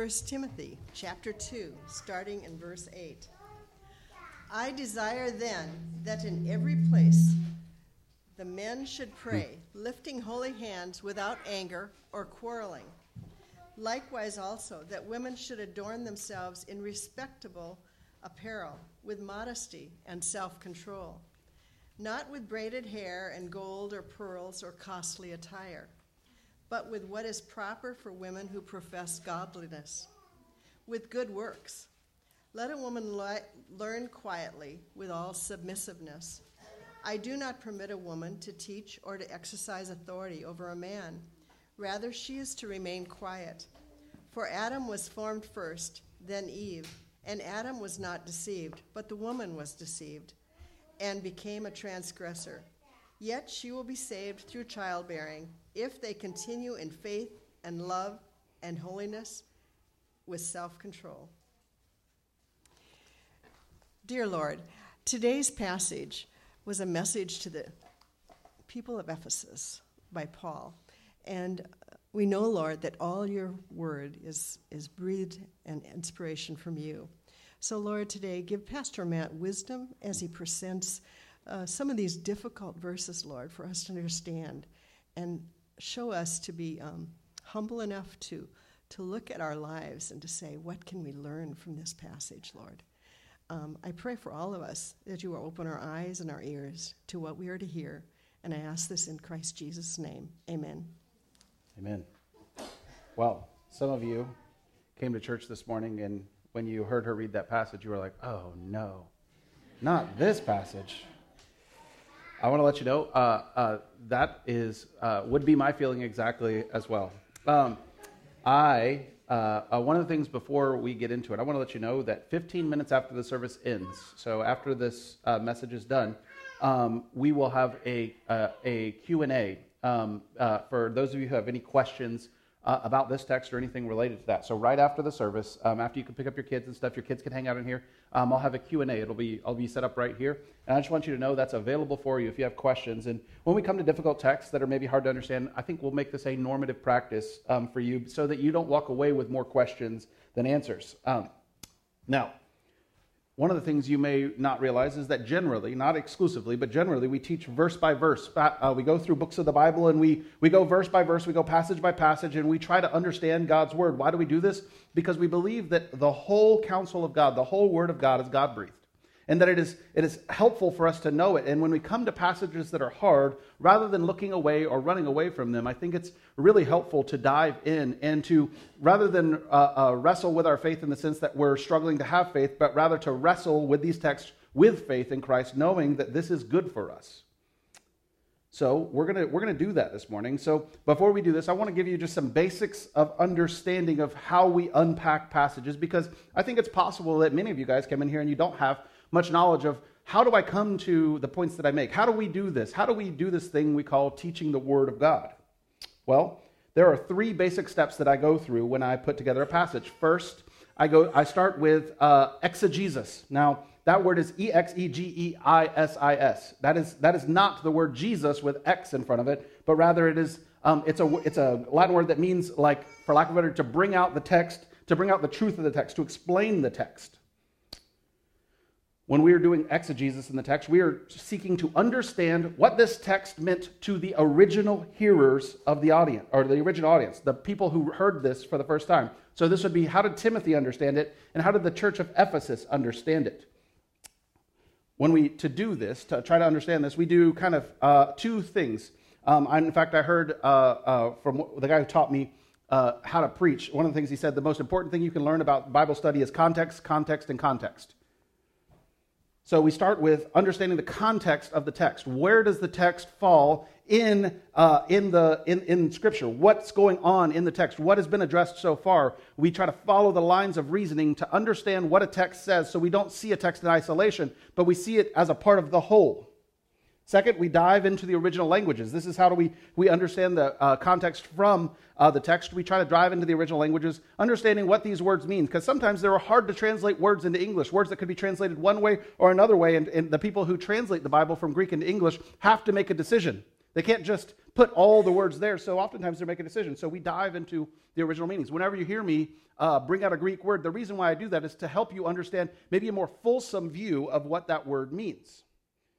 1 Timothy chapter 2, starting in verse 8. I desire then that in every place the men should pray, lifting holy hands without anger or quarreling. Likewise, also, that women should adorn themselves in respectable apparel, with modesty and self control, not with braided hair and gold or pearls or costly attire, but with what is proper for women who profess godliness, with good works let a woman le- learn quietly with all submissiveness. I do not permit a woman to teach or to exercise authority over a man. Rather, she is to remain quiet. For Adam was formed first, then Eve. And Adam was not deceived, but the woman was deceived and became a transgressor. Yet she will be saved through childbearing if they continue in faith and love and holiness with self control. Dear Lord, today's passage was a message to the people of Ephesus by Paul. And we know, Lord, that all your word is, is breathed and inspiration from you. So, Lord, today give Pastor Matt wisdom as he presents uh, some of these difficult verses, Lord, for us to understand and show us to be um, humble enough to, to look at our lives and to say, what can we learn from this passage, Lord? um, I pray for all of us that you will open our eyes and our ears to what we are to hear. And I ask this in Christ Jesus' name. Amen. Amen. Well, some of you came to church this morning, and when you heard her read that passage, you were like, oh no, not this passage. I want to let you know uh, uh, that is uh, would be my feeling exactly as well. Um, I uh, uh, one of the things before we get into it, I want to let you know that 15 minutes after the service ends, so after this uh, message is done, um, we will have a, uh, a Q&A um, uh, for those of you who have any questions uh, about this text or anything related to that. So right after the service, um, after you can pick up your kids and stuff, your kids can hang out in here. Um, I'll have a Q&A. It'll be, I'll be set up right here. And I just want you to know that's available for you if you have questions. And when we come to difficult texts that are maybe hard to understand, I think we'll make this a normative practice um, for you so that you don't walk away with more questions than answers. Um, now, one of the things you may not realize is that generally, not exclusively, but generally, we teach verse by verse. Uh, we go through books of the Bible and we, we go verse by verse, we go passage by passage, and we try to understand God's word. Why do we do this? Because we believe that the whole counsel of God, the whole word of God, is God breathed and that it is, it is helpful for us to know it. And when we come to passages that are hard, rather than looking away or running away from them, I think it's really helpful to dive in and to, rather than uh, uh, wrestle with our faith in the sense that we're struggling to have faith, but rather to wrestle with these texts with faith in Christ, knowing that this is good for us. So we're gonna we're gonna do that this morning. So before we do this, I want to give you just some basics of understanding of how we unpack passages because I think it's possible that many of you guys come in here and you don't have much knowledge of how do I come to the points that I make? How do we do this? How do we do this thing we call teaching the Word of God? Well, there are three basic steps that I go through when I put together a passage. First, I go I start with uh, exegesis. Now, that word is E X E G E I S I S. That is that is not the word Jesus with X in front of it, but rather it is um, it's a it's a Latin word that means like, for lack of a better, to bring out the text, to bring out the truth of the text, to explain the text. When we are doing exegesis in the text, we are seeking to understand what this text meant to the original hearers of the audience, or the original audience, the people who heard this for the first time. So this would be how did Timothy understand it, and how did the church of Ephesus understand it? When we to do this, to try to understand this, we do kind of uh, two things. Um, I, in fact, I heard uh, uh, from the guy who taught me uh, how to preach. One of the things he said: the most important thing you can learn about Bible study is context, context, and context. So we start with understanding the context of the text. Where does the text fall in, uh, in, the, in, in Scripture? What's going on in the text? What has been addressed so far? We try to follow the lines of reasoning to understand what a text says so we don't see a text in isolation, but we see it as a part of the whole. Second, we dive into the original languages. This is how do we, we understand the uh, context from uh, the text. We try to dive into the original languages, understanding what these words mean, because sometimes they're hard to translate words into English, words that could be translated one way or another way, and, and the people who translate the Bible from Greek into English have to make a decision. They can't just put all the words there, so oftentimes they're making decisions. So we dive into the original meanings. Whenever you hear me uh, bring out a Greek word, the reason why I do that is to help you understand maybe a more fulsome view of what that word means.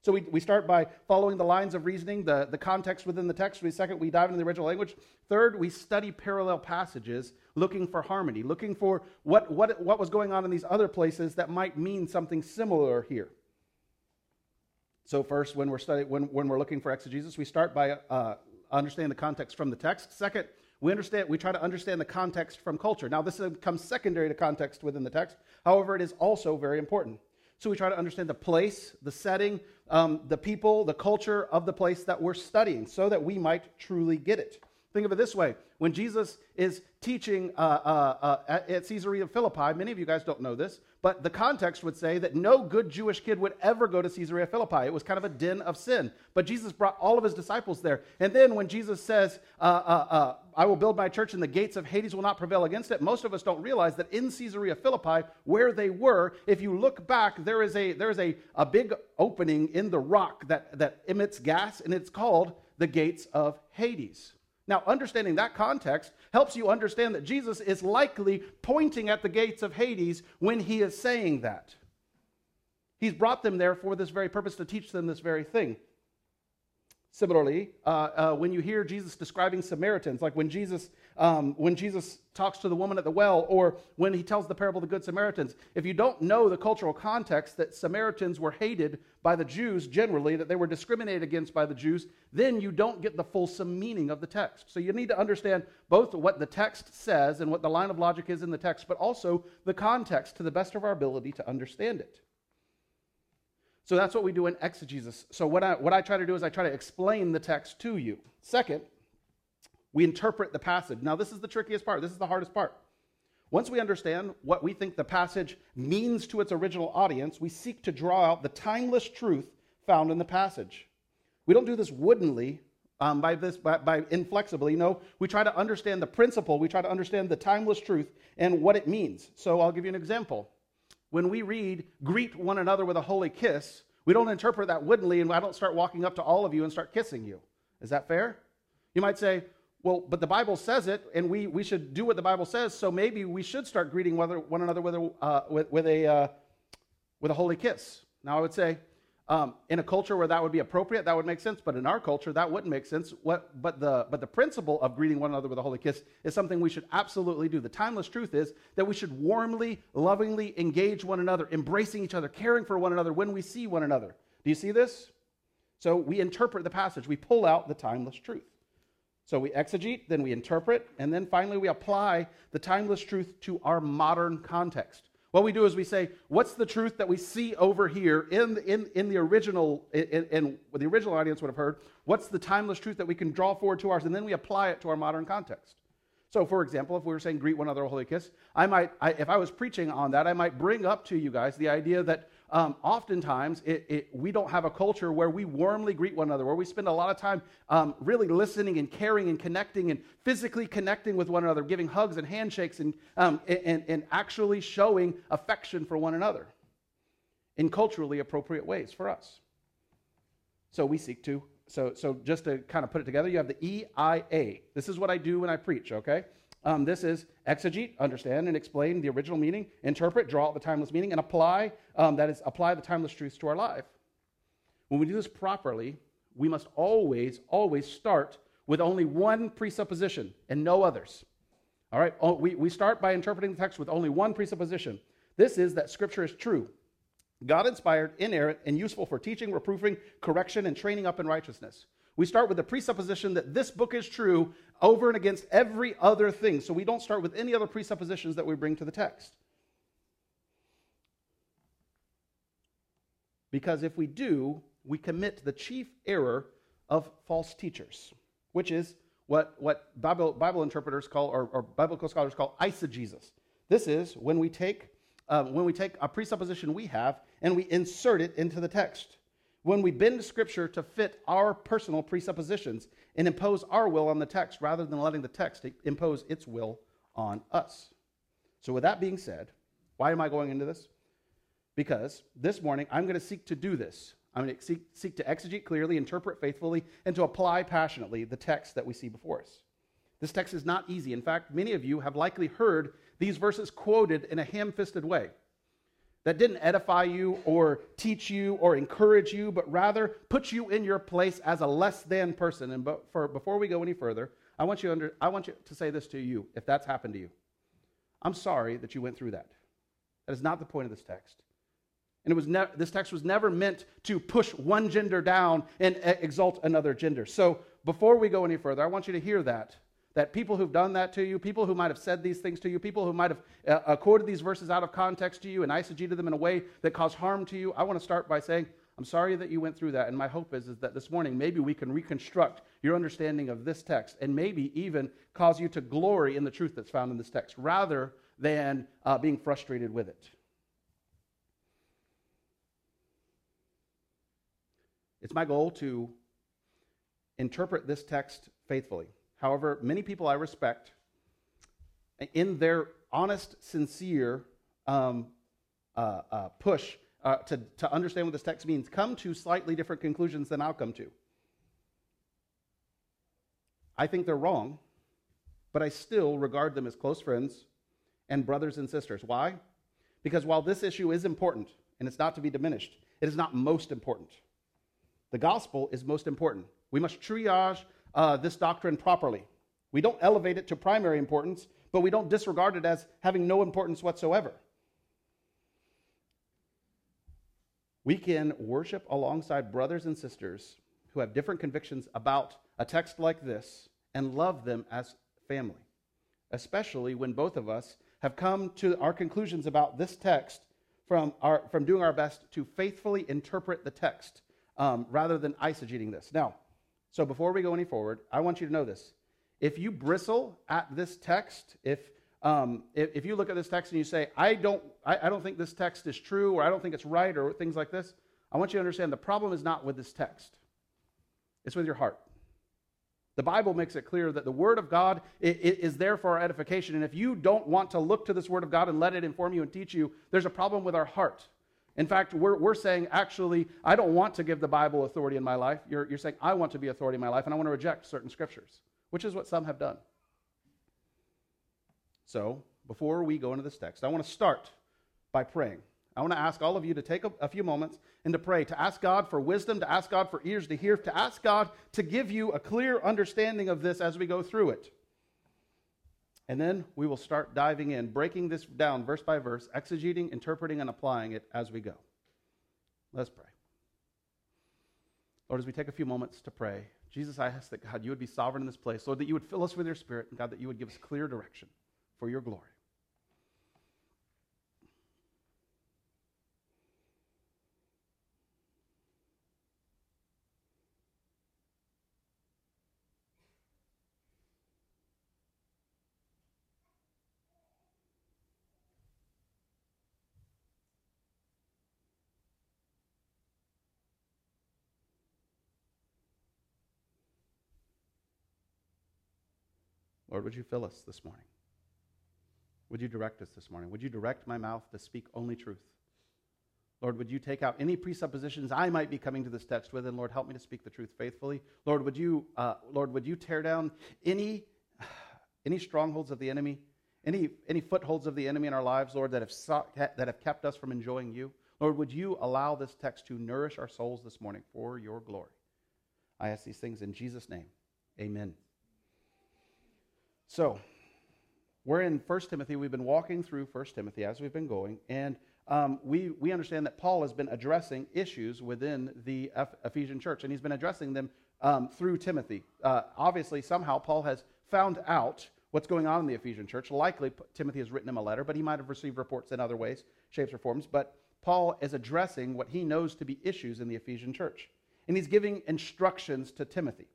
So we, we start by following the lines of reasoning, the, the context within the text. We second, we dive into the original language. Third, we study parallel passages, looking for harmony, looking for what, what, what was going on in these other places that might mean something similar here. So first, when we're studying, when, when we're looking for exegesis, we start by uh, understanding the context from the text. Second, we understand we try to understand the context from culture. Now, this comes secondary to context within the text. However, it is also very important. So we try to understand the place, the setting, um, the people, the culture of the place that we're studying so that we might truly get it. Think of it this way when Jesus is teaching uh, uh, uh, at, Caesarea Philippi, many of you guys don't know this, but the context would say that no good Jewish kid would ever go to Caesarea Philippi. It was kind of a den of sin. But Jesus brought all of his disciples there. And then when Jesus says, uh, uh, uh, I will build my church and the gates of Hades will not prevail against it, most of us don't realize that in Caesarea Philippi, where they were, if you look back, there is a, there is a, a big opening in the rock that, that emits gas, and it's called the gates of Hades. Now, understanding that context helps you understand that Jesus is likely pointing at the gates of Hades when he is saying that. He's brought them there for this very purpose to teach them this very thing. Similarly, uh, uh, when you hear Jesus describing Samaritans, like when Jesus, um, when Jesus talks to the woman at the well, or when he tells the parable of the Good Samaritans, if you don't know the cultural context that Samaritans were hated by the Jews generally, that they were discriminated against by the Jews, then you don't get the fulsome meaning of the text. So you need to understand both what the text says and what the line of logic is in the text, but also the context to the best of our ability to understand it. So that's what we do in exegesis. So what I, what I try to do is I try to explain the text to you. Second, we interpret the passage. Now, this is the trickiest part. This is the hardest part. Once we understand what we think the passage means to its original audience, we seek to draw out the timeless truth found in the passage. We don't do this woodenly, um, by this by, by inflexibly. No, we try to understand the principle. We try to understand the timeless truth and what it means. So I'll give you an example when we read, greet one another with a holy kiss, we don't interpret that woodenly and I don't start walking up to all of you and start kissing you. Is that fair? You might say, well, but the Bible says it, and we, we should do what the Bible says, so maybe we should start greeting one another with a, uh, with, with, a, uh, with a holy kiss. Now, I would say, um, in a culture where that would be appropriate, that would make sense, but in our culture, that wouldn't make sense. What, but, the, but the principle of greeting one another with a holy kiss is something we should absolutely do. The timeless truth is that we should warmly, lovingly engage one another, embracing each other, caring for one another when we see one another. Do you see this? So we interpret the passage, we pull out the timeless truth. So we exegete, then we interpret, and then finally we apply the timeless truth to our modern context. What we do is we say, what's the truth that we see over here in, in, in the original, in, in the original audience would have heard? What's the timeless truth that we can draw forward to ours? And then we apply it to our modern context. So, for example, if we were saying greet one another with a holy kiss, I might, I, if I was preaching on that, I might bring up to you guys the idea that um, oftentimes it, it, we don't have a culture where we warmly greet one another, where we spend a lot of time um, really listening and caring and connecting and physically connecting with one another, giving hugs and handshakes and, um, and, and actually showing affection for one another in culturally appropriate ways for us. So we seek to. So, so just to kind of put it together, you have the EIA. This is what I do when I preach, okay? Um, this is exegete, understand and explain the original meaning, interpret, draw out the timeless meaning, and apply, um, that is, apply the timeless truths to our life. When we do this properly, we must always, always start with only one presupposition and no others. All right, oh, we, we start by interpreting the text with only one presupposition. This is that Scripture is true, God inspired, inerrant, and useful for teaching, reproofing, correction, and training up in righteousness. We start with the presupposition that this book is true over and against every other thing. So we don't start with any other presuppositions that we bring to the text. Because if we do, we commit the chief error of false teachers, which is what, what Bible, Bible interpreters call, or, or biblical scholars call eisegesis. This is when we take um, when we take a presupposition we have and we insert it into the text when we bend Scripture to fit our personal presuppositions and impose our will on the text rather than letting the text impose its will on us. So, with that being said, why am I going into this? Because this morning I'm going to seek to do this. I'm going to seek, seek to exegete clearly, interpret faithfully, and to apply passionately the text that we see before us. This text is not easy. In fact, many of you have likely heard these verses quoted in a ham fisted way that didn't edify you or teach you or encourage you, but rather put you in your place as a less than person. And for, before we go any further, I want, you under, I want you to say this to you if that's happened to you. I'm sorry that you went through that. That is not the point of this text. And it was ne- this text was never meant to push one gender down and eh, exalt another gender. So before we go any further, I want you to hear that. That people who've done that to you, people who might have said these things to you, people who might have uh, uh quoted these verses out of context to you and eisegeted them in a way that caused harm to you, I want to start by saying, I'm sorry that you went through that. And my hope is, is that this morning maybe we can reconstruct your understanding of this text and maybe even cause you to glory in the truth that's found in this text rather than uh, being frustrated with it. It's my goal to interpret this text faithfully. However, many people I respect, in their honest, sincere um, uh, uh, push uh, to, to understand what this text means, come to slightly different conclusions than I'll come to. I think they're wrong, but I still regard them as close friends and brothers and sisters. Why? Because while this issue is important and it's not to be diminished, it is not most important. The gospel is most important. We must triage uh, this doctrine properly. We don't elevate it to primary importance, but we don't disregard it as having no importance whatsoever. We can worship alongside brothers and sisters who have different convictions about a text like this and love them as family, especially when both of us have come to our conclusions about this text from, our, from doing our best to faithfully interpret the text um, rather than eisegeting this. Now, so before we go any forward, I want you to know this. If you bristle at this text, if, um, if, if, you look at this text and you say, I don't, I, I don't think this text is true, or I don't think it's right, or things like this, I want you to understand the problem is not with this text, it's with your heart. The Bible makes it clear that the Word of God is there for our edification. And if you don't want to look to this Word of God and let it inform you and teach you, there's a problem with our heart. In fact, we're, we're saying, actually, I don't want to give the Bible authority in my life. You're, you're saying, I want to be authority in my life, and I want to reject certain scriptures, which is what some have done. So, before we go into this text, I want to start by praying. I want to ask all of you to take a, a, few moments and to pray, to ask God for wisdom, to ask God for ears to hear, to ask God to give you a clear understanding of this as we go through it. And then we will start diving in, breaking this down verse by verse, exegeting, interpreting, and applying it as we go. Let's pray. Lord, as we take a few moments to pray, Jesus, I ask that God, you would be sovereign in this place. Lord, that you would fill us with your spirit, and God, that you would give us clear direction for your glory. Lord, would you fill us this morning? Would you direct us this morning? Would you direct my mouth to speak only truth? Lord, would you take out any presuppositions I might be coming to this text with, and Lord, help me to speak the truth faithfully. Lord, would you, uh, Lord, would you tear down any, any strongholds of the enemy, any, any footholds of the enemy in our lives, Lord, that have, that have kept us from enjoying you? Lord, would you allow this text to nourish our souls this morning for your glory? I ask these things in Jesus' name. Amen. So, we're in 1 Timothy. We've been walking through 1 Timothy as we've been going, and um, we, we understand that Paul has been addressing issues within the Ephesian church, and he's been addressing them um, through Timothy. Uh, obviously, somehow Paul has found out what's going on in the Ephesian church. Likely, Timothy has written him a letter, but he might have received reports in other ways, shapes, or forms. But Paul is addressing what he knows to be issues in the Ephesian church, and he's giving instructions to Timothy.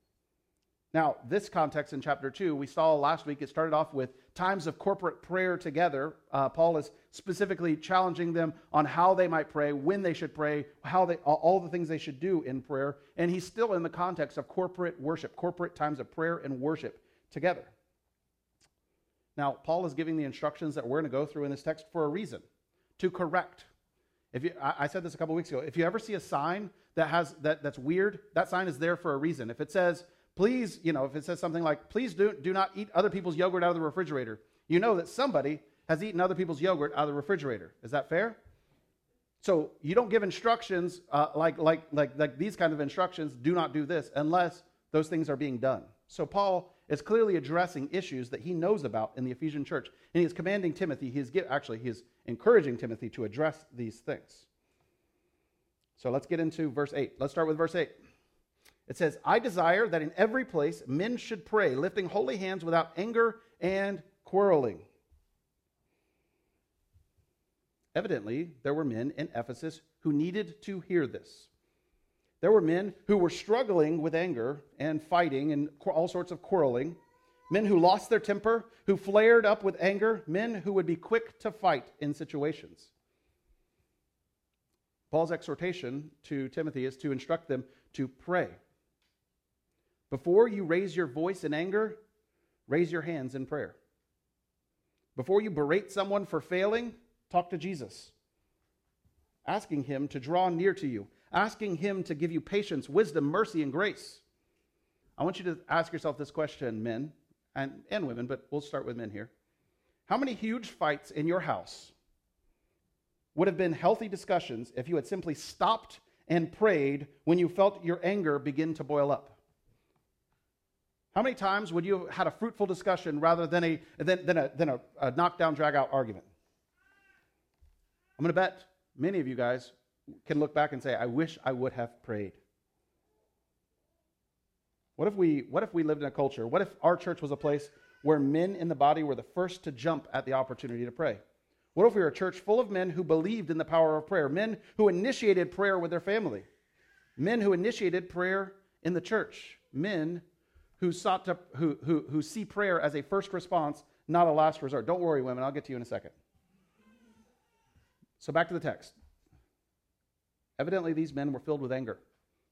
Now, this context in chapter 2, we saw last week, it started off with times of corporate prayer together. Uh, Paul is specifically challenging them on how they might pray, when they should pray, how they, all the things they should do in prayer. And he's still in the context of corporate worship, corporate times of prayer and worship together. Now, Paul is giving the instructions that we're going to go through in this text for a reason to correct If you, I, I said this a couple weeks ago. If you ever see a sign that has that that's weird, that sign is there for a reason. If it says, please, you know, if it says something like, please do, do not eat other people's yogurt out of the refrigerator, you know that somebody has eaten other people's yogurt out of the refrigerator. Is that fair? So you don't give instructions uh, like, like, like, like these kind of instructions, do not do this, unless those things are being done. So Paul is clearly addressing issues that he knows about in the Ephesian church. And he is commanding Timothy, he is actually, he is encouraging Timothy to address these things. So let's get into verse 8. Let's start with verse 8. It says, I desire that in every place men should pray, lifting holy hands without anger and quarreling. Evidently, there were men in Ephesus who needed to hear this. There were men who were struggling with anger and fighting and all sorts of quarreling, men who lost their temper, who flared up with anger, men who would be quick to fight in situations. Paul's exhortation to Timothy is to instruct them to pray. Before you raise your voice in anger, raise your hands in prayer. Before you berate someone for failing, talk to Jesus, asking him to draw near to you, asking him to give you patience, wisdom, mercy, and grace. I want you to ask yourself this question, men and, and women, but we'll start with men here. How many huge fights in your house would have been healthy discussions if you had simply stopped and prayed when you felt your anger begin to boil up? How many times would you have had a fruitful discussion rather than a, than, than a, than a, a knockdown, drag out argument? I'm going to bet many of you guys can look back and say, I wish I would have prayed. What if we, what if we lived in a culture? What if our church was a place where men in the body were the first to jump at the opportunity to pray? What if we were a church full of men who believed in the power of prayer, men who initiated prayer with their family, men who initiated prayer in the church, men who sought to who, who, who see prayer as a first response, not a last resort. Don't worry, women, I'll get to you in a second. So back to the text. Evidently, these men were filled with anger.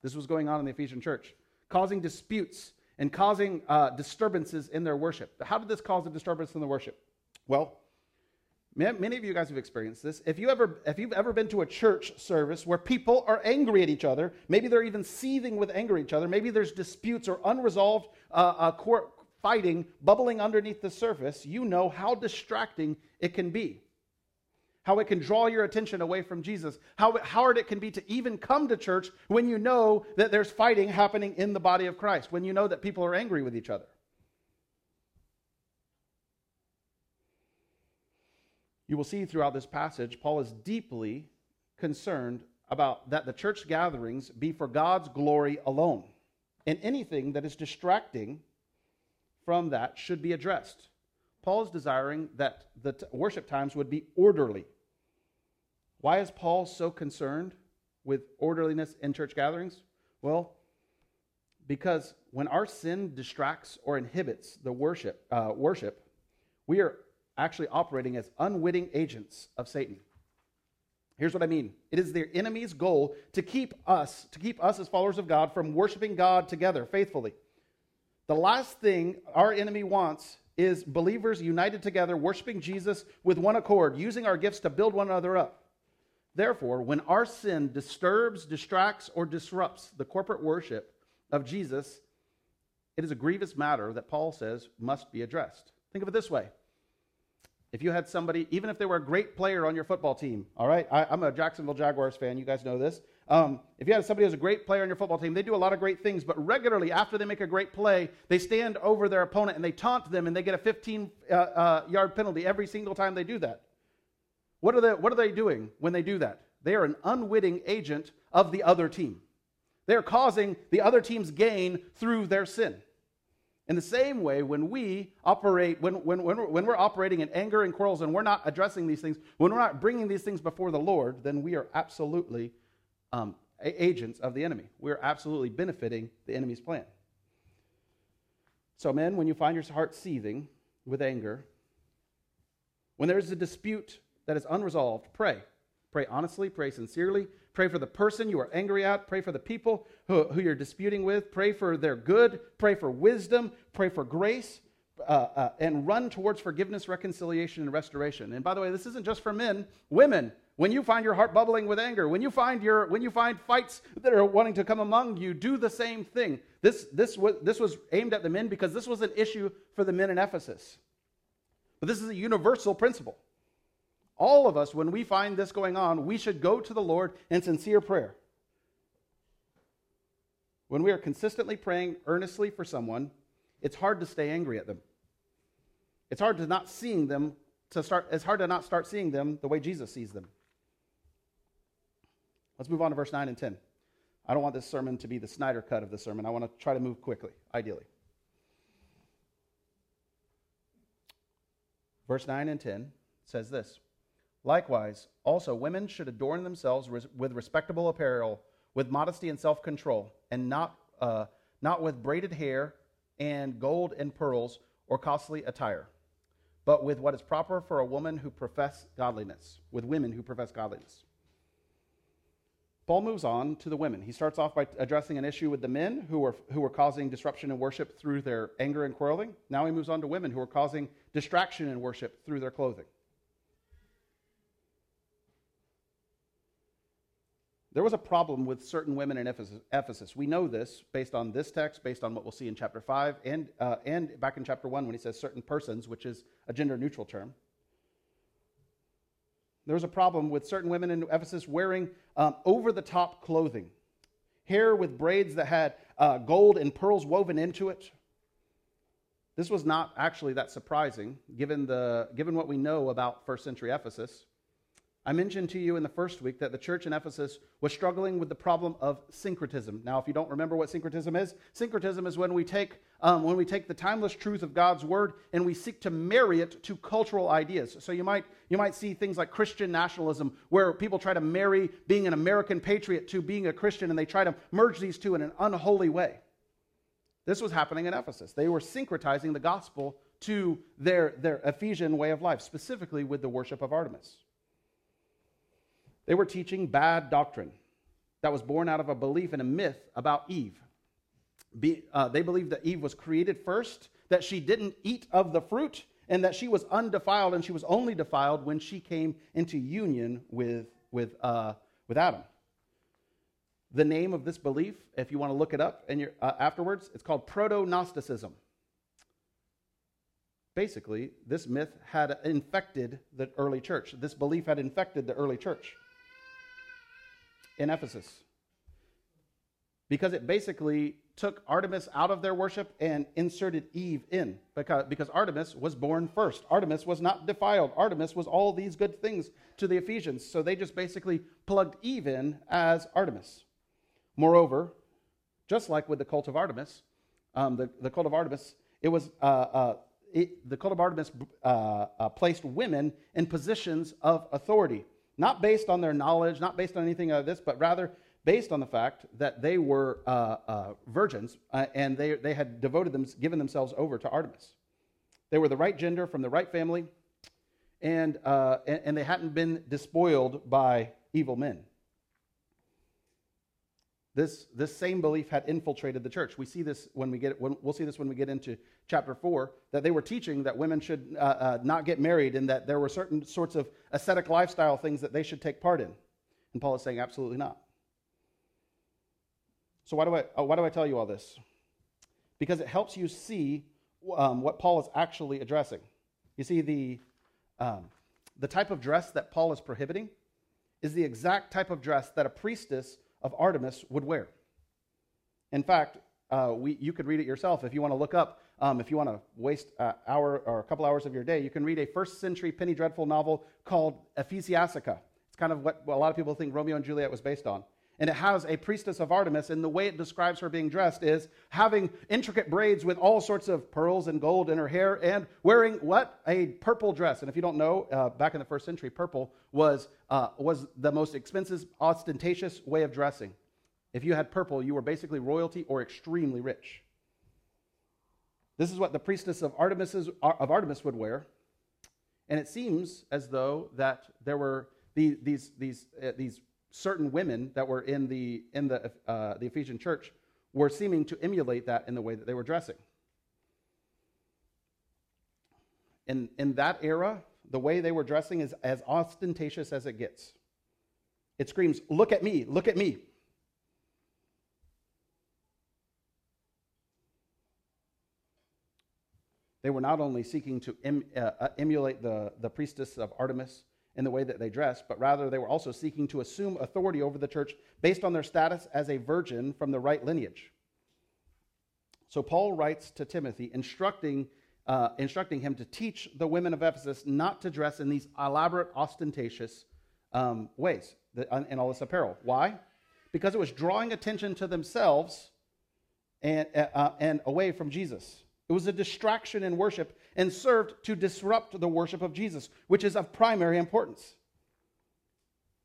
This was going on in the Ephesian church, causing disputes and causing uh, disturbances in their worship. How did this cause a disturbance in the worship? Well, many of you guys have experienced this. If, you ever, if you've ever been to a church service where people are angry at each other, maybe they're even seething with anger at each other, maybe there's disputes or unresolved uh, uh, court fighting bubbling underneath the surface, you know how distracting it can be how it can draw your attention away from Jesus, how hard it can be to even come to church when you know that there's fighting happening in the body of Christ, when you know that people are angry with each other. You will see throughout this passage, Paul is deeply concerned about that the church gatherings be for God's glory alone. And anything that is distracting from that should be addressed. Paul is desiring that the t- worship times would be orderly. Why is Paul so concerned with orderliness in church gatherings? Well, because when our sin distracts or inhibits the worship, uh, worship, we are actually operating as unwitting agents of Satan. Here's what I mean. It is their enemy's goal to keep us, to keep us as followers of God from worshiping God together faithfully. The last thing our enemy wants is believers united together, worshiping Jesus with one accord, using our gifts to build one another up. Therefore, when our sin disturbs, distracts, or disrupts the corporate worship of Jesus, it is a grievous matter that Paul says must be addressed. Think of it this way. If you had somebody, even if they were a great player on your football team, all right, I, am a Jacksonville Jaguars fan, you guys know this. Um, if you had somebody who's a great player on your football team, they do a lot of great things, but regularly after they make a great play, they stand over their opponent and they taunt them and they get a 15 uh, uh, yard penalty every single time they do that. What are, they, what are they doing when they do that? They are an unwitting agent of the other team. They're causing the other team's gain through their sin. In the same way, when we operate, when, when, when, we're, when we're operating in anger and quarrels and we're not addressing these things, when we're not bringing these things before the Lord, then we are absolutely um, agents of the enemy. We're absolutely benefiting the enemy's plan. So, men, when you find your heart seething with anger, when there's a dispute that is unresolved, pray. Pray honestly, pray sincerely. Pray for the person you are angry at. Pray for the people who, who you're disputing with. Pray for their good. Pray for wisdom. Pray for grace. Uh, uh, and run towards forgiveness, reconciliation, and restoration. And by the way, this isn't just for men. Women, When you find your heart bubbling with anger, when you find your when you find fights that are wanting to come among you, do the same thing. This this was this was aimed at the men because this was an issue for the men in Ephesus. But this is a universal principle. All of us, when we find this going on, we should go to the Lord in sincere prayer. When we are consistently praying earnestly for someone, it's hard to stay angry at them. It's hard to not seeing them to start it's hard to not start seeing them the way Jesus sees them. Let's move on to verse 9 and 10. I don't want this sermon to be the Snyder cut of the sermon. I want to try to move quickly, ideally. Verse 9 and 10 says this Likewise, also women should adorn themselves with respectable apparel, with modesty and self control, and not, uh, not with braided hair and gold and pearls or costly attire, but with what is proper for a woman who profess godliness, with women who profess godliness. Paul moves on to the women. He starts off by addressing an issue with the men who were, who were causing disruption in worship through their anger and quarreling. Now he moves on to women who are causing distraction in worship through their clothing. There was a problem with certain women in Ephesus. We know this based on this text, based on what we'll see in chapter 5, and, uh, and back in chapter 1 when he says certain persons, which is a gender neutral term. There was a problem with certain women in Ephesus wearing um, over the top clothing, hair with braids that had uh, gold and pearls woven into it. This was not actually that surprising given, the, given what we know about first century Ephesus. I mentioned to you in the first week that the church in Ephesus was struggling with the problem of syncretism. Now, if you don't remember what syncretism is, syncretism is when we take um, when we take the timeless truth of God's word and we seek to marry it to cultural ideas. So you might you might see things like Christian nationalism, where people try to marry being an American patriot to being a Christian, and they try to merge these two in an unholy way. This was happening in Ephesus. They were syncretizing the gospel to their, their Ephesian way of life, specifically with the worship of Artemis. They were teaching bad doctrine that was born out of a belief and a myth about Eve. Be, uh, they believed that Eve was created first, that she didn't eat of the fruit, and that she was undefiled, and she was only defiled when she came into union with, with, uh, with Adam. The name of this belief, if you want to look it up and uh, afterwards, it's called Proto Gnosticism. Basically, this myth had infected the early church. This belief had infected the early church in Ephesus because it basically took Artemis out of their worship and inserted Eve in because, because Artemis was born first. Artemis was not defiled. Artemis was all these good things to the Ephesians. So they just basically plugged Eve in as Artemis. Moreover, just like with the cult of Artemis, um, the, the cult of Artemis, it was uh, uh, it, the cult of Artemis uh, uh placed women in positions of authority not based on their knowledge, not based on anything of this, but rather based on the fact that they were uh, uh, virgins uh, and they, they had devoted them, given themselves over to Artemis. They were the right gender from the right family, and, uh, and, and they hadn't been despoiled by evil men. This, this same belief had infiltrated the church. We see this when we get when, we'll see this when we get into chapter four that they were teaching that women should uh, uh, not get married and that there were certain sorts of ascetic lifestyle things that they should take part in. And Paul is saying absolutely not. So why do I uh, why do I tell you all this? Because it helps you see um, what Paul is actually addressing. You see the um, the type of dress that Paul is prohibiting is the exact type of dress that a priestess of Artemis would wear. In fact, uh, we, you could read it yourself if you want to look up. Um, if you want to waste an hour or a couple hours of your day, you can read a first century Penny Dreadful novel called Ephesiastica. It's kind of what a lot of people think Romeo and Juliet was based on. And it has a priestess of Artemis, and the way it describes her being dressed is having intricate braids with all sorts of pearls and gold in her hair, and wearing what? A purple dress. And if you don't know, uh, back in the first century, purple was, uh, was the most expensive, ostentatious way of dressing. If you had purple, you were basically royalty or extremely rich. This is what the priestess of Artemis, of Artemis would wear. And it seems as though that there were these, these, these, uh, these certain women that were in the, in the, uh, the Ephesian church were seeming to emulate that in the way that they were dressing. In, in that era, the way they were dressing is as ostentatious as it gets. It screams, Look at me, look at me. They were not only seeking to em, uh, uh, emulate the, the priestess of Artemis in the way that they dressed, but rather they were also seeking to assume authority over the church based on their status as a virgin from the right lineage. So Paul writes to Timothy, instructing, uh, instructing him to teach the women of Ephesus not to dress in these elaborate, ostentatious um, ways in all this apparel. Why? Because it was drawing attention to themselves and, uh, uh, and away from Jesus. It was a distraction in worship and served to disrupt the worship of Jesus, which is of primary importance.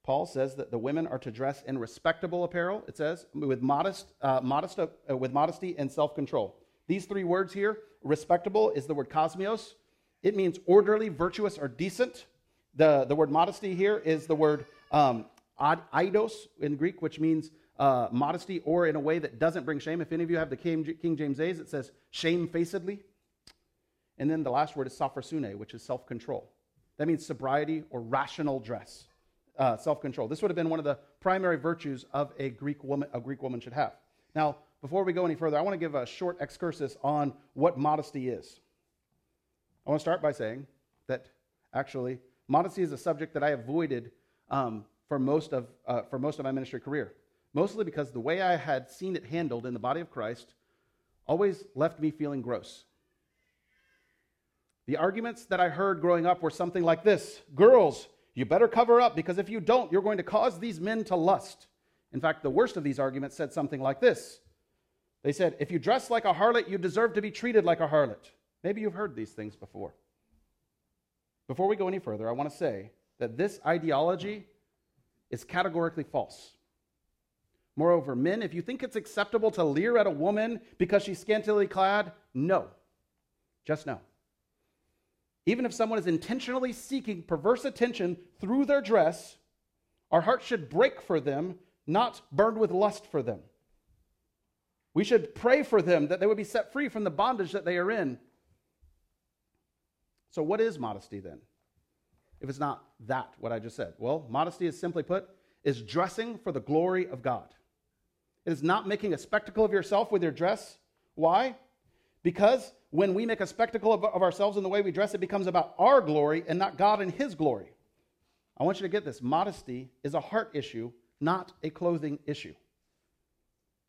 Paul says that the women are to dress in respectable apparel, it says, with, modest, uh, modest, uh, with modesty and self control. These three words here, respectable, is the word kosmios. It means orderly, virtuous, or decent. The, the word modesty here is the word um, in Greek, which means uh, modesty or in a way that doesn't bring shame. If any of you have the King, James A's, it says shamefacedly. And then the last word is sophrosune, which is self control. That means sobriety or rational dress, uh, self control. This would have been one of the primary virtues of a Greek woman, a Greek woman should have. Now, before we go any further, I want to give a short excursus on what modesty is. I want to start by saying that actually, modesty is a subject that I avoided um, for, most of, uh, for most of my ministry career mostly because the way I had seen it handled in the body of Christ always left me feeling gross. The arguments that I heard growing up were something like this Girls, you better cover up because if you don't, you're going to cause these men to lust. In fact, the worst of these arguments said something like this They said, If you dress like a harlot, you deserve to be treated like a harlot. Maybe you've heard these things before. Before we go any further, I want to say that this ideology is categorically false. Moreover, men, if you think it's acceptable to leer at a woman because she's scantily clad, no. Just no. Even if someone is intentionally seeking perverse attention through their dress, our hearts should break for them, not burn with lust for them. We should pray for them that they would be set free from the bondage that they are in. So, what is modesty then? If it's not that, what I just said? Well, modesty is simply put, is dressing for the glory of God. It is not making a spectacle of yourself with your dress. Why? Because when we make a spectacle of, of, ourselves in the way we dress, it becomes about our glory and not God and His glory. I want you to get this modesty is a heart issue, not a clothing issue.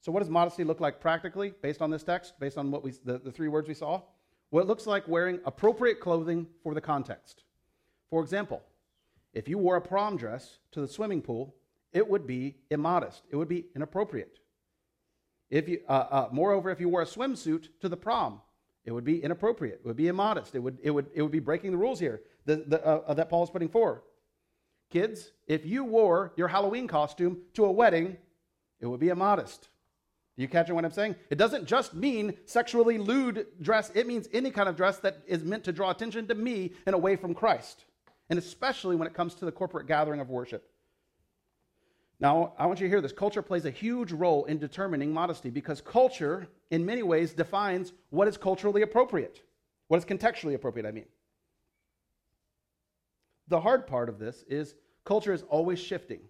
So, what does modesty look like practically based on this text, based on what we, the, the three words we saw? Well, it looks like wearing appropriate clothing for the context. For example, if you wore a prom dress to the swimming pool, it would be immodest, it would be inappropriate. If you, uh, uh, moreover, if you wore a swimsuit to the prom, it would be inappropriate. It would be immodest. It would, it would, it would be breaking the rules here the, the, uh, uh that Paul is putting forward. Kids, if you wore your Halloween costume to a wedding, it would be immodest. You catching what I'm saying? It doesn't just mean sexually lewd dress, it means any kind of dress that is meant to draw attention to me and away from Christ. And especially when it comes to the corporate gathering of worship. Now, I want you to hear this. Culture plays a huge role in determining modesty because culture, in many ways, defines what is culturally appropriate, what is contextually appropriate, I mean. The hard part of this is culture is always shifting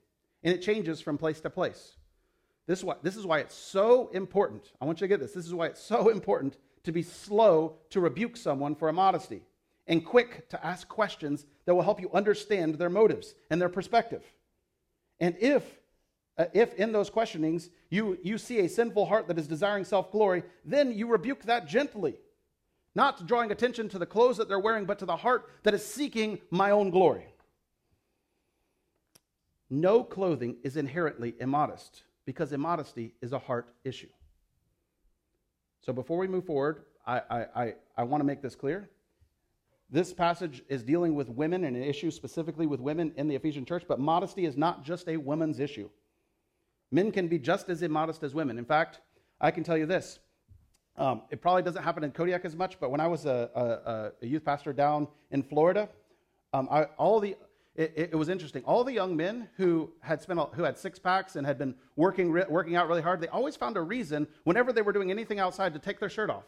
and it changes from place to place. This is, why, this is why it's so important. I want you to get this. This is why it's so important to be slow to rebuke someone for immodesty and quick to ask questions that will help you understand their motives and their perspective. And if Uh, if in those questionings you, you see a sinful heart that is desiring self glory, then you rebuke that gently. Not drawing attention to the clothes that they're wearing, but to the heart that is seeking my own glory. No clothing is inherently immodest because immodesty is a heart issue. So before we move forward, I, I, I, I want to make this clear. This passage is dealing with women and an issue specifically with women in the Ephesian church, but modesty is not just a woman's issue. Men can be just as immodest as women. In fact, I can tell you this. Um, it probably doesn't happen in Kodiak as much, but when I was a, a, a youth pastor down in Florida, um, I, all the it, it, was interesting. All the young men who had spent who had six packs and had been working working out really hard, they always found a reason whenever they were doing anything outside to take their shirt off.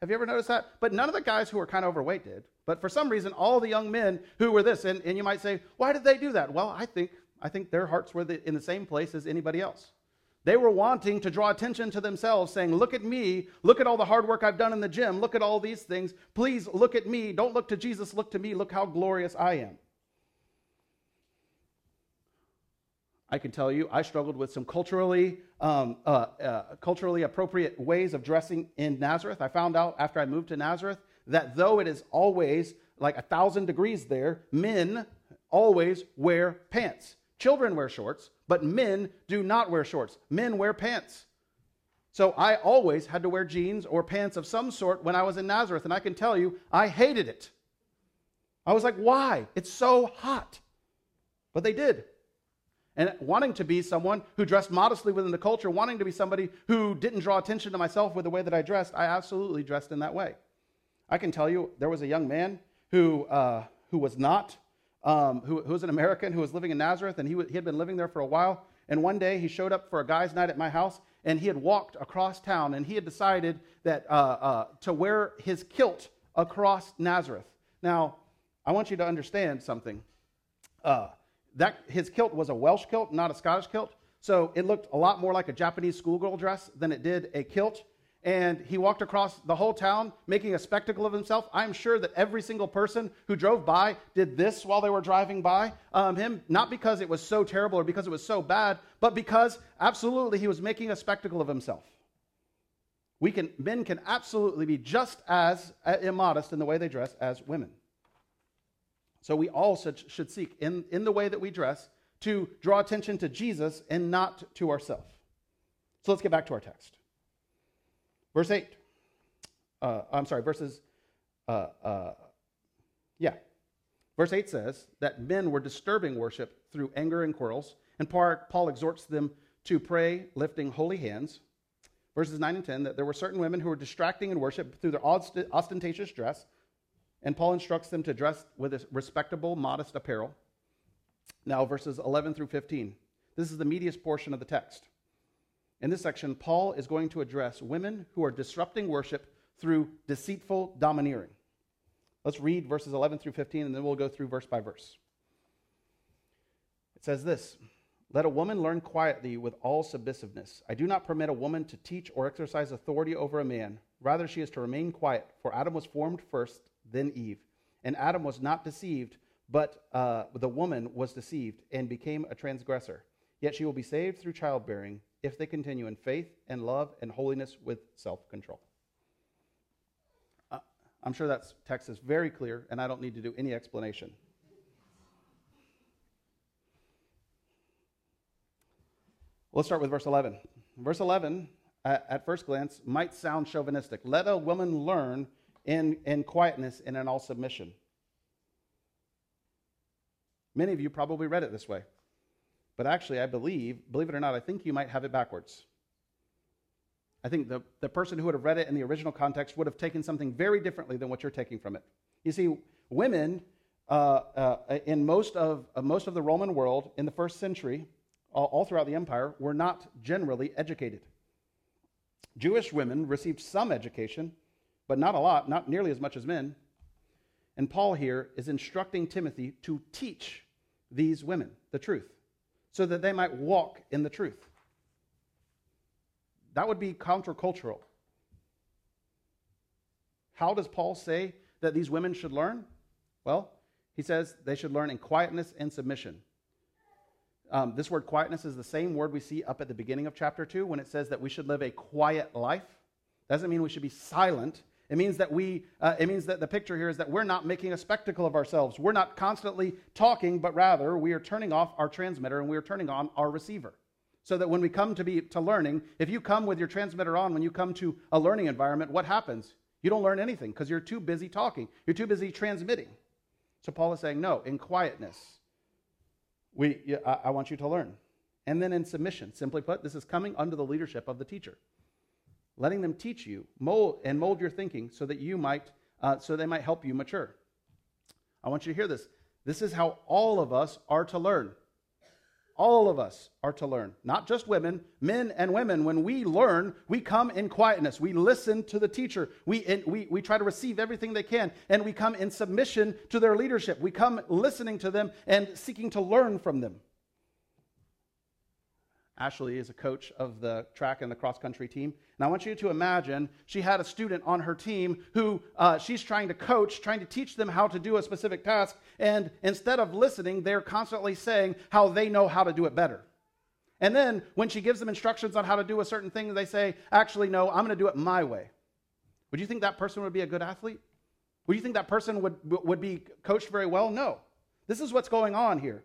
Have you ever noticed that? But none of the guys who were kind of overweight did. But for some reason, all the young men who were this, and, and you might say, why did they do that? Well, I think I think their hearts were in the same place as anybody else. They were wanting to draw attention to themselves, saying, Look at me. Look at all the hard work I've done in the gym. Look at all these things. Please look at me. Don't look to Jesus. Look to me. Look how glorious I am. I can tell you, I struggled with some culturally, um, uh, uh, culturally appropriate ways of dressing in Nazareth. I found out after I moved to Nazareth that though it is always like a thousand degrees there, men always wear pants. Children wear shorts, but men do not wear shorts. Men wear pants. So I always had to wear jeans or pants of some sort when I was in Nazareth, and I can tell you, I hated it. I was like, why? It's so hot. But they did. And wanting to be someone who dressed modestly within the culture, wanting to be somebody who didn't draw attention to myself with the way that I dressed, I absolutely dressed in that way. I can tell you, there was a young man who, uh, who was not um, who, who was an American who was living in Nazareth, and he, w- he had been living there for a while. And one day he showed up for a guy's night at my house, and he had walked across town, and he had decided that uh, uh, to wear his kilt across Nazareth. Now, I want you to understand something. Uh, that his kilt was a Welsh kilt, not a Scottish kilt. So it looked a lot more like a Japanese schoolgirl dress than it did a kilt and he walked across the whole town making a spectacle of himself. I'm sure that every single person who drove by did this while they were driving by um, him, not because it was so terrible or because it was so bad, but because absolutely he was making a spectacle of himself. We can, men can absolutely be just as uh, immodest in the way they dress as women. So we all should, should seek in, in the way that we dress to draw attention to Jesus and not to ourselves. So let's get back to our text. Verse 8. Uh, I'm sorry, verses, uh, uh, yeah. Verse 8 says that men were disturbing worship through anger and quarrels, and Paul exhorts them to pray, lifting holy hands. Verses 9 and 10 that there were certain women who were distracting in worship through their ostentatious dress, and Paul instructs them to dress with a respectable, modest apparel. Now, verses 11 through 15. This is the meatiest portion of the text. In this section, Paul is going to address women who are disrupting worship through deceitful domineering. Let's read verses 11 through 15, and then we'll go through verse by verse. It says this Let a woman learn quietly with all submissiveness. I do not permit a woman to teach or exercise authority over a man. Rather, she is to remain quiet, for Adam was formed first, then Eve. And Adam was not deceived, but uh, the woman was deceived and became a transgressor. Yet she will be saved through childbearing if they continue in faith and love and holiness with self control. Uh, I'm sure that text is very clear, and I don't need to do any explanation. Let's start with verse 11. Verse 11, at, at first glance, might sound chauvinistic. Let a woman learn in, in quietness and in all submission. Many of you probably read it this way. But actually, I believe, believe it or not, I think you might have it backwards. I think the, the person who would have read it in the original context would have taken something very differently than what you're taking from it. You see, women uh, uh, in most of, uh, most of the Roman world in the first century, all, all throughout the empire, were not generally educated. Jewish women received some education, but not a lot, not nearly as much as men. And Paul here is instructing Timothy to teach these women the truth so that they might walk in the truth. That would be countercultural. How does Paul say that these women should learn? Well, he says they should learn in quietness and submission. Um, this word quietness is the same word we see up at the beginning of chapter 2 when it says that we should live a quiet life. Doesn't mean we should be silent. It means that we, uh, it means that the picture here is that we're not making a spectacle of ourselves. We're not constantly talking, but rather we are turning off our transmitter and we are turning on our receiver. So that when we come to be to learning, if you come with your transmitter on when you come to a learning environment, what happens? You don't learn anything because you're too busy talking. You're too busy transmitting. So Paul is saying, no, in quietness, we, I, I want you to learn. And then in submission, simply put, this is coming under the leadership of the teacher letting them teach you mold and mold your thinking so that you might uh, so they might help you mature. I want you to hear this. This is how all of us are to learn. All of us are to learn not just women men and women. When we learn we come in quietness. We listen to the teacher. We, we, we try to receive everything they can and we come in submission to their leadership. We come listening to them and seeking to learn from them Ashley is a coach of the track and the cross country team. And I want you to imagine she had a student on her team who uh, she's trying to coach, trying to teach them how to do a specific task. And instead of listening, they're constantly saying how they know how to do it better. And then when she gives them instructions on how to do a certain thing, they say, actually, no, I'm going to do it my way. Would you think that person would be a good athlete? Would you think that person would, would be coached very well? No. This is what's going on here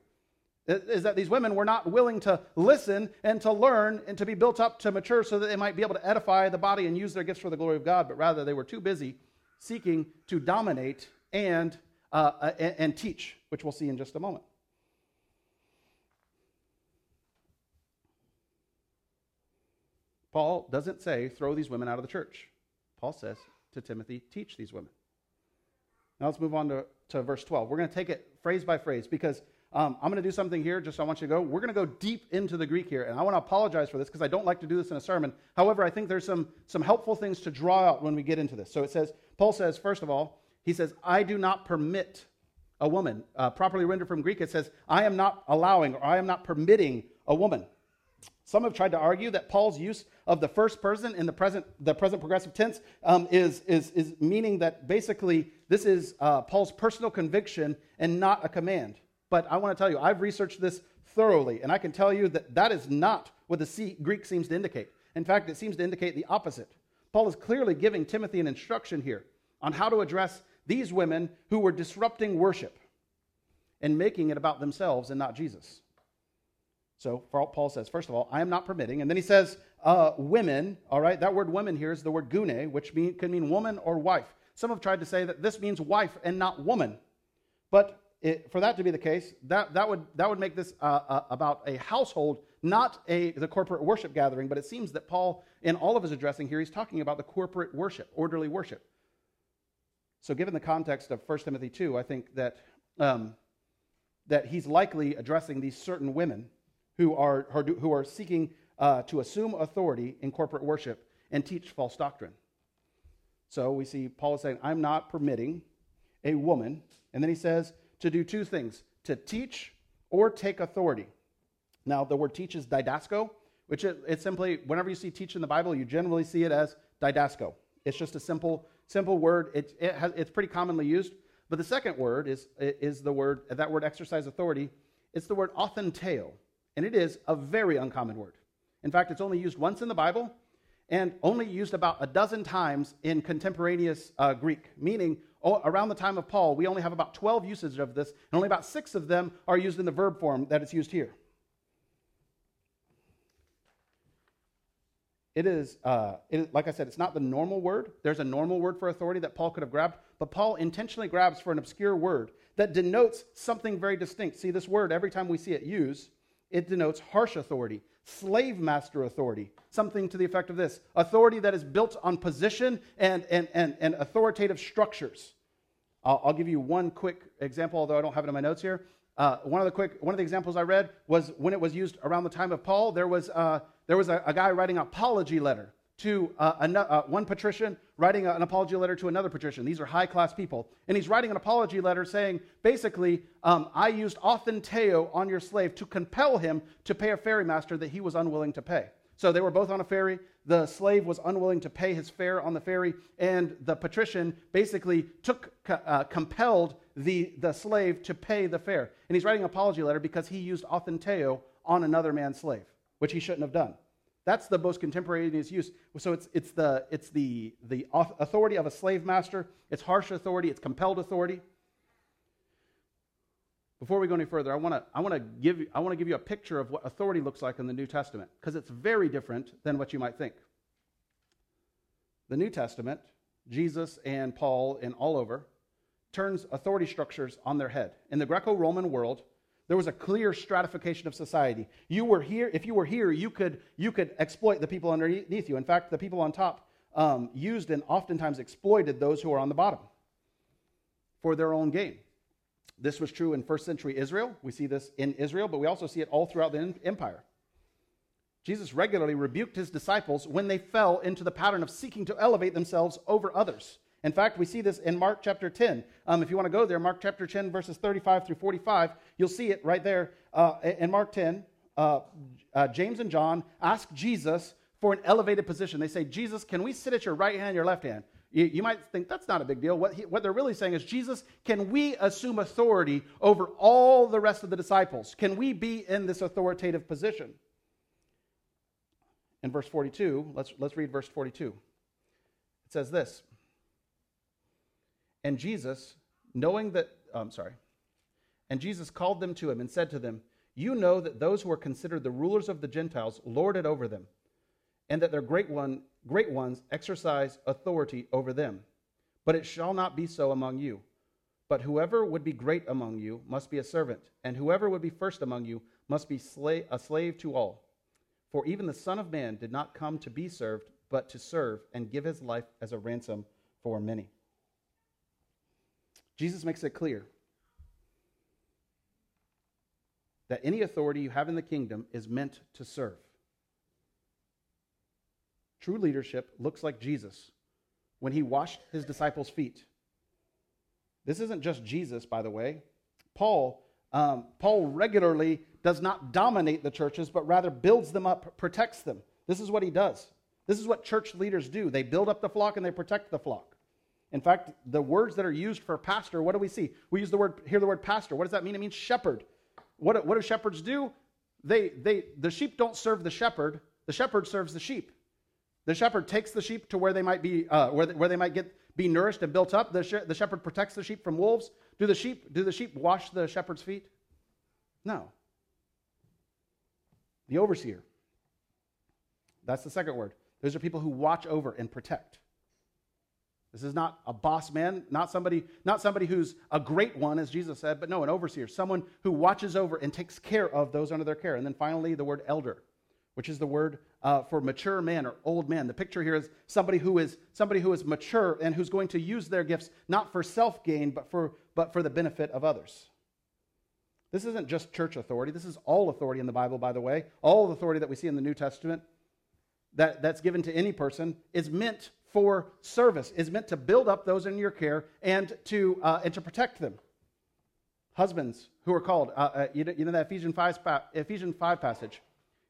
is that these women were not willing to listen and to learn and to be built up to mature so that they might be able to edify the body and use their gifts for the glory of God, but rather they were too busy seeking to dominate and, uh, uh and, and teach, which we'll see in just a moment. Paul doesn't say throw these women out of the church. Paul says to Timothy, teach these women. Now let's move on to, to verse 12. We're going to take it phrase by phrase because um, I'm going to do something here, just I want you to go. We're going to go deep into the Greek here, and I want to apologize for this because I don't like to do this in a sermon. However, I think there's some, some helpful things to draw out when we get into this. So it says, Paul says, first of all, he says, I do not permit a woman. Uh, properly rendered from Greek, it says, I am not allowing or I am not permitting a woman. Some have tried to argue that Paul's use of the first person in the present, the present progressive tense um, is, is, is meaning that basically this is uh, Paul's personal conviction and not a command. But I want to tell you, I've researched this thoroughly, and I can tell you that that is not what the Greek seems to indicate. In fact, it seems to indicate the opposite. Paul is clearly giving Timothy an instruction here on how to address these women who were disrupting worship and making it about themselves and not Jesus. So Paul says, first of all, I am not permitting. And then he says, uh, women, all right, that word women here is the word gune, which mean, can mean woman or wife. Some have tried to say that this means wife and not woman. But it, for that to be the case, that, that, would, that would make this uh, uh, about a household, not a, the corporate worship gathering. But it seems that Paul, in all of his addressing here, he's talking about the corporate worship, orderly worship. So, given the context of 1 Timothy 2, I think that, um, that he's likely addressing these certain women who are, who are seeking uh, to assume authority in corporate worship and teach false doctrine. So, we see Paul is saying, I'm not permitting a woman. And then he says, to do two things to teach or take authority. Now, the word teach is didasko, which it, it's simply, whenever you see teach in the Bible, you generally see it as didasko. It's just a simple, simple word. It, it has, it's pretty commonly used. But the second word is, is the word, that word exercise authority. It's the word authenteo, and it is a very uncommon word. In fact, it's only used once in the Bible and only used about a dozen times in contemporaneous uh, Greek, meaning around the time of Paul, we only have about 12 usages of this, and only about six of them are used in the verb form that it's used here. It is, uh, it, like I said, it's not the normal word. There's a normal word for authority that Paul could have grabbed, but Paul intentionally grabs for an obscure word that denotes something very distinct. See, this word, every time we see it used, it denotes harsh authority, slave master authority, something to the effect of this authority that is built on position and, and, and, and authoritative structures. I'll, I'll, give you one quick example, although I don't have it in my notes here. Uh, one of the quick one of the examples I read was when it was used around the time of Paul. There was uh, there was a, a, guy writing an apology letter to uh, uh, one patrician writing an apology letter to another patrician. These are high class people, and he's writing an apology letter saying basically, um, I used authenteo on your slave to compel him to pay a ferry master that he was unwilling to pay. So they were both on a ferry. The slave was unwilling to pay his fare on the ferry, and the patrician basically took, uh, compelled the, the slave to pay the fare. And he's writing an apology letter because he used authenteo on another man's slave, which he shouldn't have done. That's the most contemporaneous use. So it's, it's, the, it's the, the authority of a slave master, it's harsh authority, it's compelled authority. Before we go any further, I want to I want to give you, I want to give you a picture of what authority looks like in the New Testament because it's very different than what you might think. The New Testament, Jesus and Paul and all over turns authority structures on their head. In the Greco-Roman world, there was a clear stratification of society. You were here, if you were here, you could you could exploit the people underneath you. In fact, the people on top um, used and oftentimes exploited those who are on the bottom for their own gain. This was true in first century Israel. We see this in Israel, but we also see it all throughout the empire. Jesus regularly rebuked his disciples when they fell into the pattern of seeking to elevate themselves over others. In fact, we see this in Mark chapter 10. Um, if you want to go there, Mark chapter 10, verses 35 through 45, you'll see it right there uh, in Mark 10. uh, uh, James and John ask Jesus for an elevated position. They say, Jesus, can we sit at your right hand, your left hand? You, you might think that's not a big deal. What, he, what they're really saying is, Jesus, can we assume authority over all the rest of the disciples? Can we be in this authoritative position? In verse 42, let's, let's read verse 42. It says this And Jesus, knowing that, oh, I'm sorry, and Jesus called them to him and said to them, You know that those who are considered the rulers of the Gentiles lord it over them, and that their great, one, great ones exercise authority over them. But it shall not be so among you. But whoever would be great among you must be a servant, and whoever would be first among you must be sla- a slave to all. For even the Son of Man did not come to be served, but to serve and give his life as a ransom for many. Jesus makes it clear that any authority you have in the kingdom is meant to serve. True leadership looks like Jesus when he washed his disciples' feet. This isn't just Jesus, by the way. Paul, um, Paul regularly does not dominate the churches, but rather builds them up, protects them. This is what he does. This is what church leaders do. They build up the flock and they protect the flock. In fact, the words that are used for pastor, what do we see? We use the word, hear the word pastor. What does that mean? It means shepherd. What, what do shepherds do? They, they, the sheep don't serve the shepherd, the shepherd serves the sheep. The shepherd takes the sheep to where they might be, uh, where, they, where they might get be nourished and built up. The, the shepherd protects the sheep from wolves. Do the sheep do the sheep wash the shepherd's feet? No. The overseer. That's the second word. Those are people who watch over and protect. This is not a boss man, not somebody, not somebody who's a great one, as Jesus said, but no, an overseer, someone who watches over and takes care of those under their care. And then finally, the word elder, which is the word uh, for mature men or old men. The picture here is somebody who is somebody who is mature and who's going to use their gifts not for self gain, but for but for the benefit of others. This isn't just church authority. This is all authority in the Bible, by the way. All authority that we see in the New Testament that, that's given to any person is meant for service, is meant to build up those in your care and to, uh, and to protect them. Husbands who are called, uh, uh, you, know, you, know, that Ephesians 5, Ephesians 5 passage.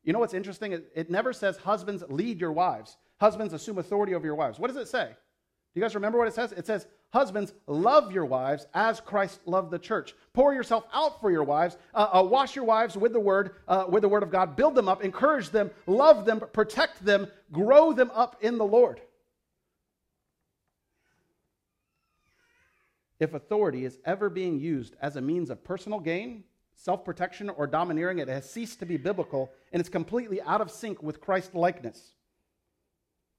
You know what's interesting? It, it never says husbands lead your wives. Husbands assume authority over your wives. What does it say? Do you guys remember what it says? It says, Husbands, love your wives as Christ loved the church. Pour yourself out for your wives. Uh, uh, wash your wives with the word, uh, with the word of God. Build them up, encourage them, love them, protect them, grow them up in the Lord. If authority is ever being used as a means of personal gain, self protection, or domineering, it has ceased to be biblical and it's completely out of sync with Christ likeness.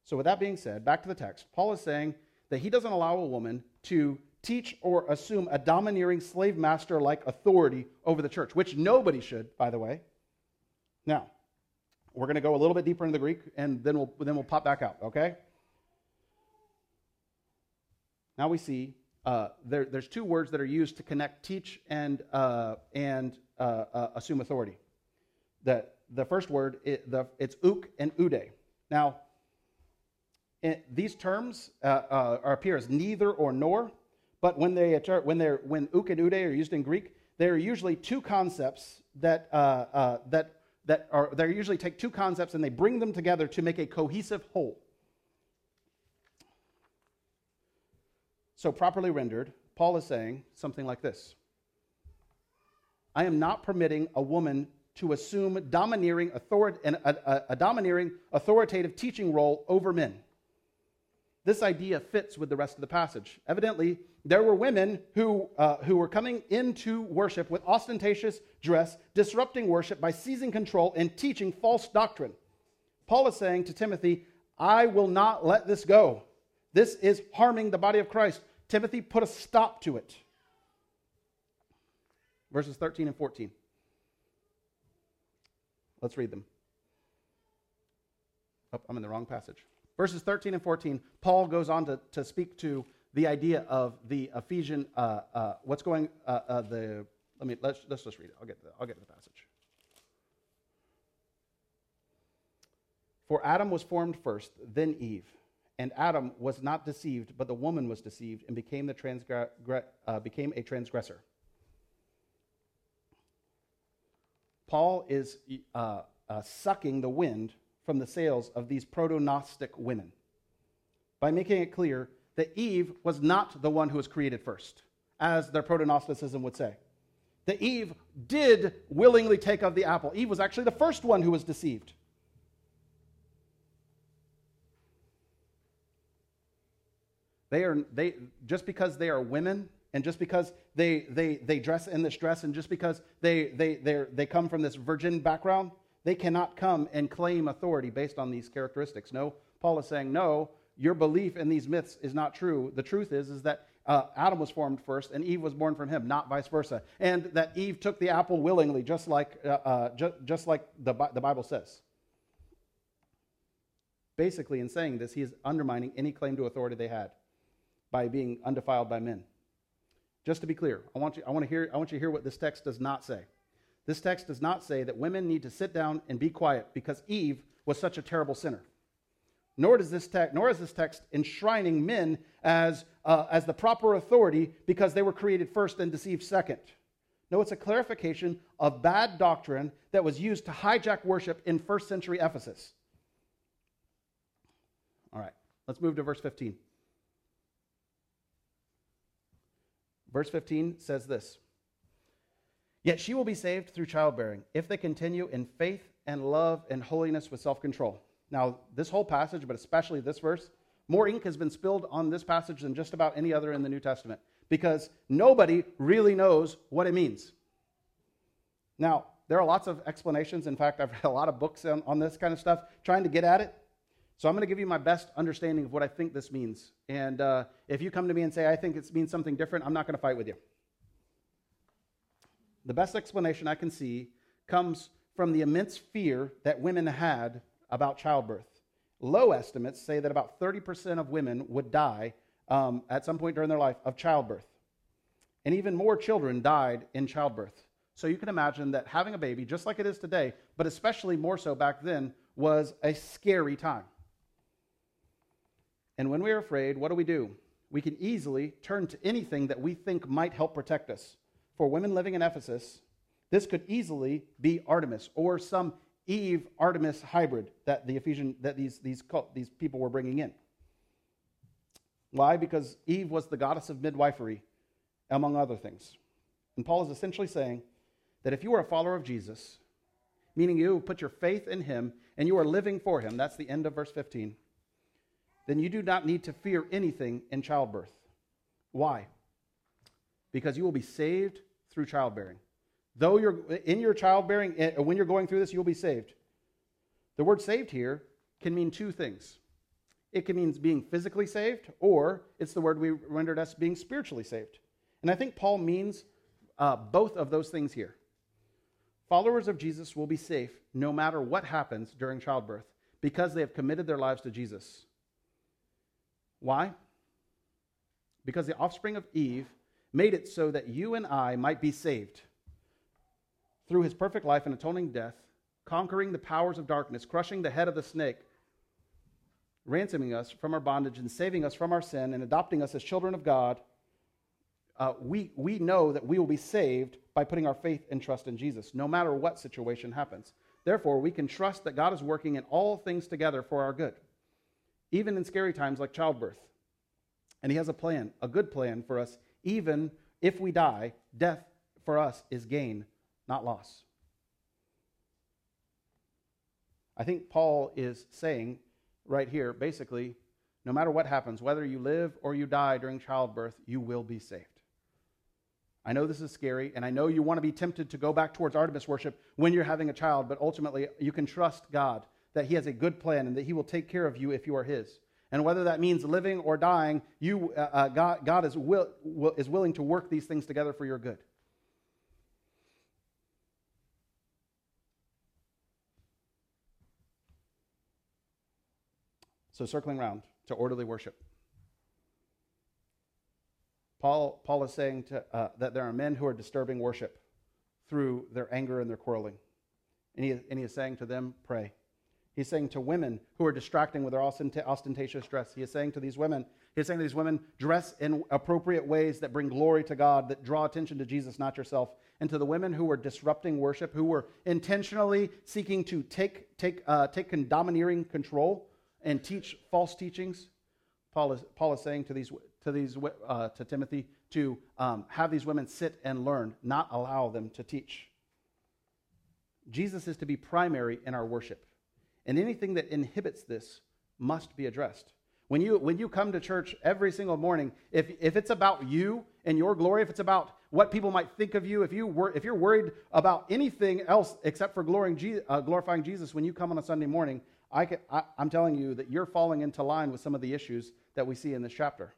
So, with that being said, back to the text, Paul is saying that he doesn't allow a woman to teach or assume a domineering slave master like authority over the church, which nobody should, by the way. Now, we're going to go a little bit deeper into the Greek and then we'll, then we'll pop back out, okay? Now we see uh, there, there's two words that are used to connect teach and, uh, and uh, uh assume authority. The, the first word, it, the, it's ouk and oude. Now, it, these terms uh, appear as neither or nor, but when, they, when, they're, when ouk and oude are used in Greek, they're usually two concepts that, that, that are, they usually take two concepts and they bring them together to make a cohesive whole. So, properly rendered, Paul is saying something like this I am not permitting a woman to assume domineering author- a, a, a domineering authoritative teaching role over men. This idea fits with the rest of the passage. Evidently, there were women who, uh, who were coming into worship with ostentatious dress, disrupting worship by seizing control and teaching false doctrine. Paul is saying to Timothy, I will not let this go. This is harming the body of Christ. Timothy, put a stop to it. Verses 13 and 14. Let's read them. Oh, I'm in the wrong passage. Verses 13 and 14, Paul goes on to, to speak to the idea of the Ephesian, uh, uh, what's going, uh, uh the, let me, let's, let's just read it. I'll get, the, I'll get to the passage. For Adam was formed first, then Eve. And Adam was not deceived, but the woman was deceived and became, the uh, became a transgressor. Paul is uh, uh, sucking the wind from the sails of these proto Gnostic women by making it clear that Eve was not the one who was created first, as their proto Gnosticism would say. That Eve did willingly take of the apple. Eve was actually the first one who was deceived. They are, they, just because they are women and just because they, they, they dress in this dress and just because they, they, they they come from this virgin background, they cannot come and claim authority based on these characteristics. No, Paul is saying, no, your belief in these myths is not true. The truth is, is that uh, Adam was formed first and Eve was born from him, not vice versa. And that Eve took the apple willingly, just like, uh, uh, ju- just like the, the Bible says. Basically, in saying this, he is undermining any claim to authority they had by being undefiled by men. Just to be clear, I want you, I want to hear, I want you to hear what this text does not say. This text does not say that women need to sit down and be quiet because Eve was such a terrible sinner. Nor does this text, nor is this text enshrining men as, uh, as the proper authority because they were created first and deceived second. No, it's a clarification of bad doctrine that was used to hijack worship in first century Ephesus. All right, let's move to verse 15. Verse 15 says this Yet she will be saved through childbearing if they continue in faith and love and holiness with self control. Now, this whole passage, but especially this verse, more ink has been spilled on this passage than just about any other in the New Testament because nobody really knows what it means. Now, there are lots of explanations. In fact, I've read a lot of books on, on this kind of stuff trying to get at it. So I'm going to give you my best understanding of what I think this means. And uh, if you come to me and say, I think it means something different, I'm not going to fight with you. The best explanation I can see comes from the immense fear that women had about childbirth. Low estimates say that about 30% of women would die um, at some point during their life of childbirth. And even more children died in childbirth. So you can imagine that having a baby, just like it is today, but especially more so back then, was a scary time. And when we are afraid, what do we do? We can easily turn to anything that we think might help protect us. For women living in Ephesus, this could easily be Artemis or some Eve Artemis hybrid that the Ephesian that these these these people were bringing in. Why? Because Eve was the goddess of midwifery, among other things. And Paul is essentially saying that if you are a follower of Jesus, meaning you put your faith in him and you are living for him, that's the end of verse 15 then you do not need to fear anything in childbirth. Why? Because you will be saved through childbearing. Though you're in your childbearing, eh, when you're going through this, you'll be saved. The word saved here can mean two things. It can mean being physically saved, or it's the word we rendered as being spiritually saved. And I think Paul means uh, both of those things here. Followers of Jesus will be safe no matter what happens during childbirth because they have committed their lives to Jesus. Why? Because the offspring of Eve made it so that you and I might be saved through his perfect life and atoning death, conquering the powers of darkness, crushing the head of the snake, ransoming us from our bondage and saving us from our sin and adopting us as children of God. Uh, we, we know that we will be saved by putting our faith and trust in Jesus, no matter what situation happens. Therefore, we can trust that God is working in all things together for our good even in scary times like childbirth. And He has a plan, a good plan for us, even if we die. Death for us is gain, not loss. I think Paul is saying right here basically, no matter what happens, whether you live or you die during childbirth, you will be saved. I know this is scary, and I know you want to be tempted to go back towards Artemis worship when you're having a child, but ultimately you can trust God that He has a good plan and that He will take care of you if you are His. And whether that means living or dying, you, uh, uh, God, God is, will, will, is willing to work these things together for your good. So, circling around to orderly worship. Paul, Paul is saying to, uh, that there are men who are disturbing worship through their anger and their quarreling. And he, and he is saying to them, pray. He's saying to women who are distracting with their ostentatious dress, he is saying to these women, He's saying to these women, dress in appropriate ways that bring glory to God, that draw attention to Jesus, not yourself. And to the women who were disrupting worship, who were intentionally seeking to take, take, uh, take domineering control and teach false teachings, Paul is, Paul is saying to, these, to, these, uh, to Timothy to um, have these women sit and learn, not allow them to teach. Jesus is to be primary in our worship. And anything that inhibits this must be addressed. When you, when you come to church every single morning, if, if it's about you and your glory, if it's about what people might think of you, if, you were, if you're worried about anything else except for glorifying, uh, glorifying Jesus when you come on a Sunday morning, I can, I, I'm telling you that you're falling into line with some of the issues that we see in this chapter.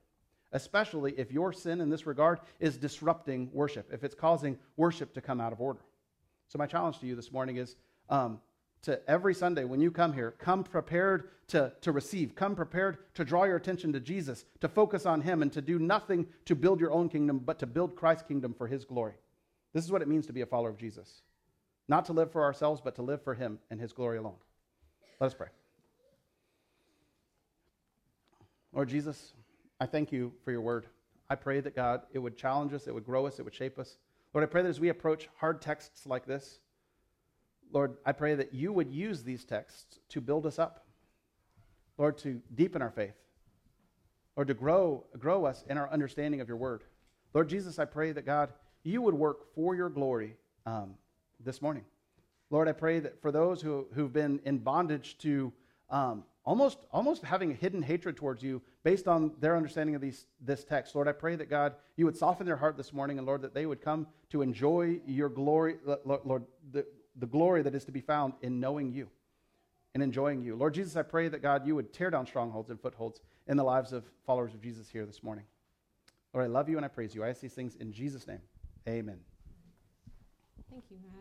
Especially if your sin in this regard is disrupting worship, if it's causing worship to come out of order. So, my challenge to you this morning is um, to every Sunday when you come here, come prepared to, to receive, come prepared to draw your attention to Jesus, to focus on Him, and to do nothing to build your own kingdom, but to build Christ's kingdom for His glory. This is what it means to be a follower of Jesus. Not to live for ourselves, but to live for Him and His glory alone. Let us pray. Lord Jesus, I thank you for your word. I pray that God, it would challenge us, it would grow us, it would shape us. Lord, I pray that as we approach hard texts like this, Lord, I pray that you would use these texts to build us up. Lord, to deepen our faith. Lord, to grow, grow us in our understanding of your word. Lord Jesus, I pray that God, you would work for your glory um, this morning. Lord, I pray that for those who, who've been in bondage to um, almost, almost having a hidden hatred towards you based on their understanding of these, this text, Lord, I pray that God, you would soften their heart this morning, and Lord, that they would come to enjoy your glory, Lord, the, the glory that is to be found in knowing you and enjoying you. Lord Jesus, I pray that God, you would tear down strongholds and footholds in the lives of followers of Jesus here this morning. Lord, I love you and I praise you. I ask these things in Jesus' name. Amen. Thank you, Matt.